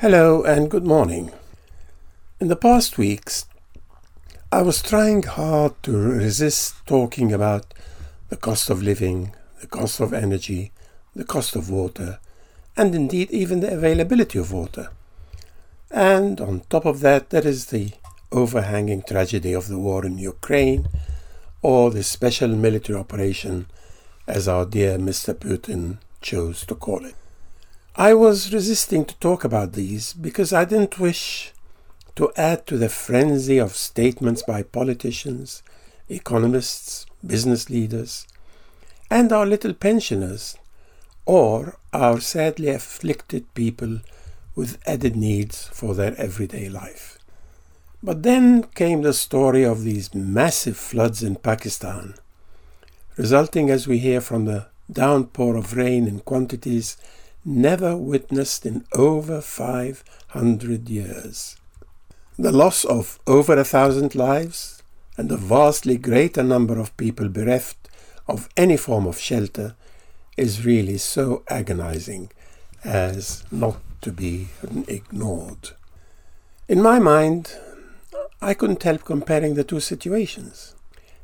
Hello and good morning. In the past weeks, I was trying hard to resist talking about the cost of living, the cost of energy, the cost of water, and indeed even the availability of water. And on top of that, there is the overhanging tragedy of the war in Ukraine or the special military operation, as our dear Mr. Putin chose to call it. I was resisting to talk about these because I didn't wish to add to the frenzy of statements by politicians, economists, business leaders, and our little pensioners, or our sadly afflicted people with added needs for their everyday life. But then came the story of these massive floods in Pakistan, resulting, as we hear, from the downpour of rain in quantities never witnessed in over 500 years. The loss of over a thousand lives and a vastly greater number of people bereft of any form of shelter is really so agonizing as not to be ignored. In my mind, I couldn't help comparing the two situations.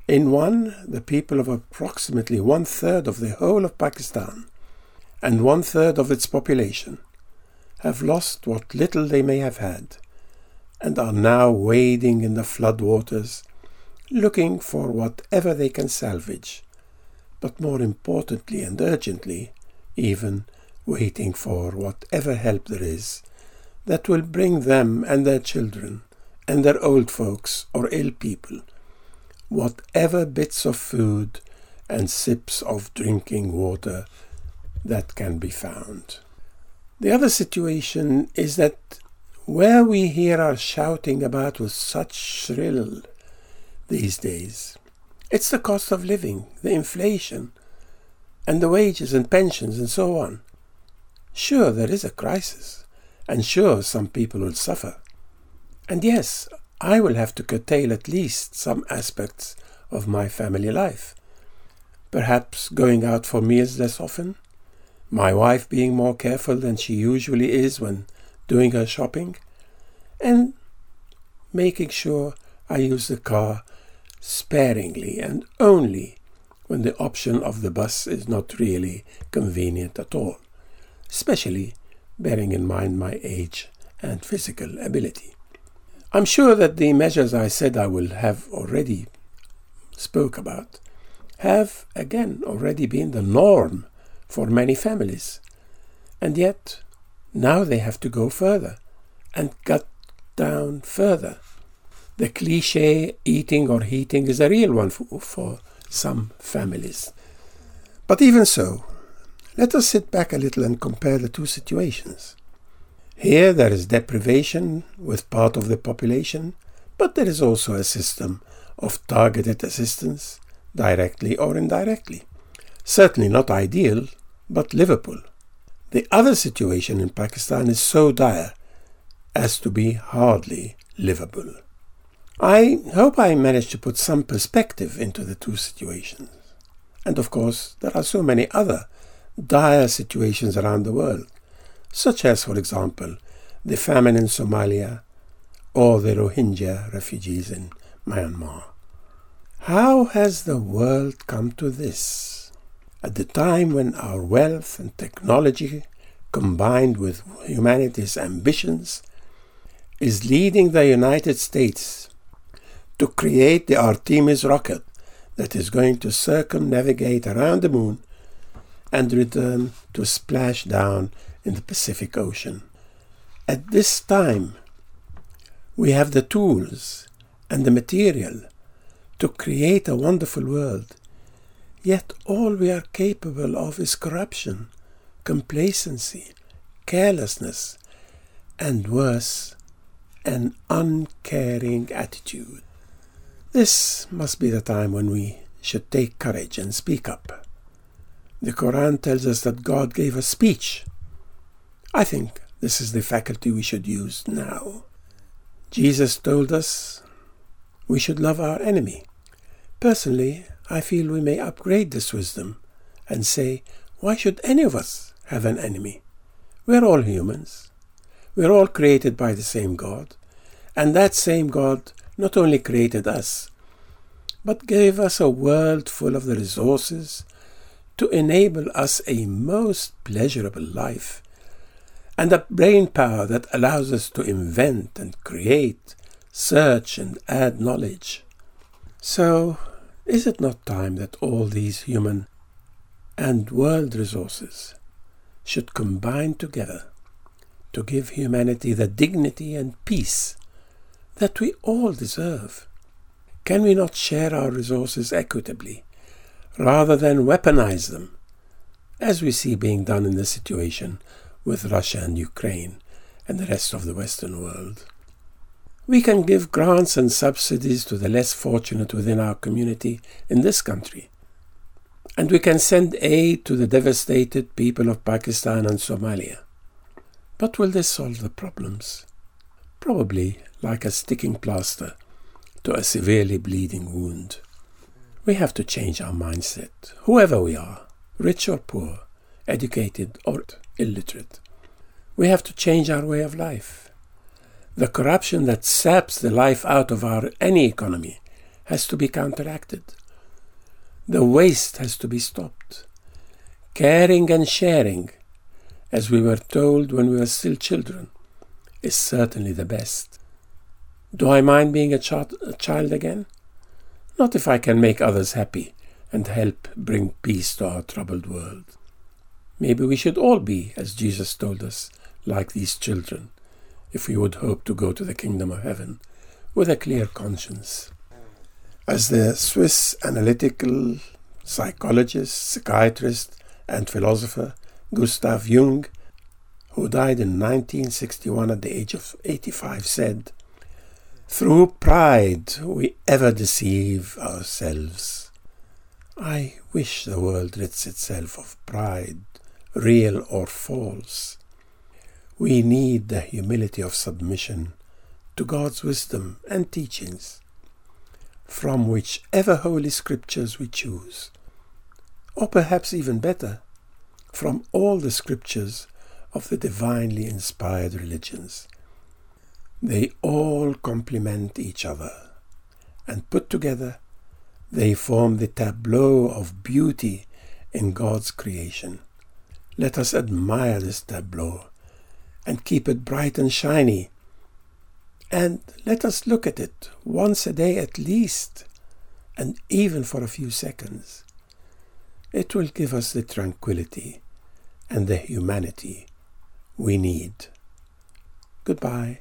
In one, the people of approximately one third of the whole of Pakistan and one third of its population have lost what little they may have had and are now wading in the flood waters looking for whatever they can salvage, but more importantly and urgently, even waiting for whatever help there is that will bring them and their children and their old folks or ill people whatever bits of food and sips of drinking water that can be found. The other situation is that where we hear our shouting about with such shrill these days, it's the cost of living, the inflation, and the wages and pensions and so on. Sure, there is a crisis, and sure, some people will suffer. And yes, I will have to curtail at least some aspects of my family life. Perhaps going out for meals less often, my wife being more careful than she usually is when doing her shopping, and making sure I use the car sparingly and only when the option of the bus is not really convenient at all, especially bearing in mind my age and physical ability. I'm sure that the measures I said I will have already spoke about have again already been the norm for many families. And yet, now they have to go further and cut down further. The cliche eating or heating is a real one for, for some families. But even so, let us sit back a little and compare the two situations. Here there is deprivation with part of the population, but there is also a system of targeted assistance, directly or indirectly. Certainly not ideal, but livable. The other situation in Pakistan is so dire as to be hardly livable. I hope I managed to put some perspective into the two situations. And of course, there are so many other dire situations around the world, such as, for example, the famine in Somalia or the Rohingya refugees in Myanmar. How has the world come to this? At the time when our wealth and technology, combined with humanity's ambitions, is leading the United States to create the Artemis rocket that is going to circumnavigate around the moon and return to splash down in the Pacific Ocean. At this time, we have the tools and the material to create a wonderful world. Yet all we are capable of is corruption, complacency, carelessness, and worse, an uncaring attitude. This must be the time when we should take courage and speak up. The Quran tells us that God gave us speech. I think this is the faculty we should use now. Jesus told us we should love our enemy. Personally, I feel we may upgrade this wisdom and say, why should any of us have an enemy? We're all humans. We're all created by the same God, and that same God not only created us, but gave us a world full of the resources to enable us a most pleasurable life, and a brain power that allows us to invent and create, search and add knowledge. So, is it not time that all these human and world resources should combine together to give humanity the dignity and peace that we all deserve? Can we not share our resources equitably rather than weaponize them, as we see being done in the situation with Russia and Ukraine and the rest of the Western world? We can give grants and subsidies to the less fortunate within our community in this country. And we can send aid to the devastated people of Pakistan and Somalia. But will this solve the problems? Probably like a sticking plaster to a severely bleeding wound. We have to change our mindset, whoever we are, rich or poor, educated or illiterate. We have to change our way of life. The corruption that saps the life out of our any economy has to be counteracted. The waste has to be stopped. Caring and sharing, as we were told when we were still children, is certainly the best. Do I mind being a, ch- a child again? Not if I can make others happy and help bring peace to our troubled world. Maybe we should all be, as Jesus told us, like these children if we would hope to go to the kingdom of heaven with a clear conscience. As the Swiss analytical psychologist, psychiatrist, and philosopher Gustav Jung, who died in 1961 at the age of 85, said, Through pride we ever deceive ourselves. I wish the world rids itself of pride, real or false. We need the humility of submission to God's wisdom and teachings from whichever holy scriptures we choose, or perhaps even better, from all the scriptures of the divinely inspired religions. They all complement each other, and put together, they form the tableau of beauty in God's creation. Let us admire this tableau and keep it bright and shiny. And let us look at it once a day at least, and even for a few seconds. It will give us the tranquility and the humanity we need. Goodbye.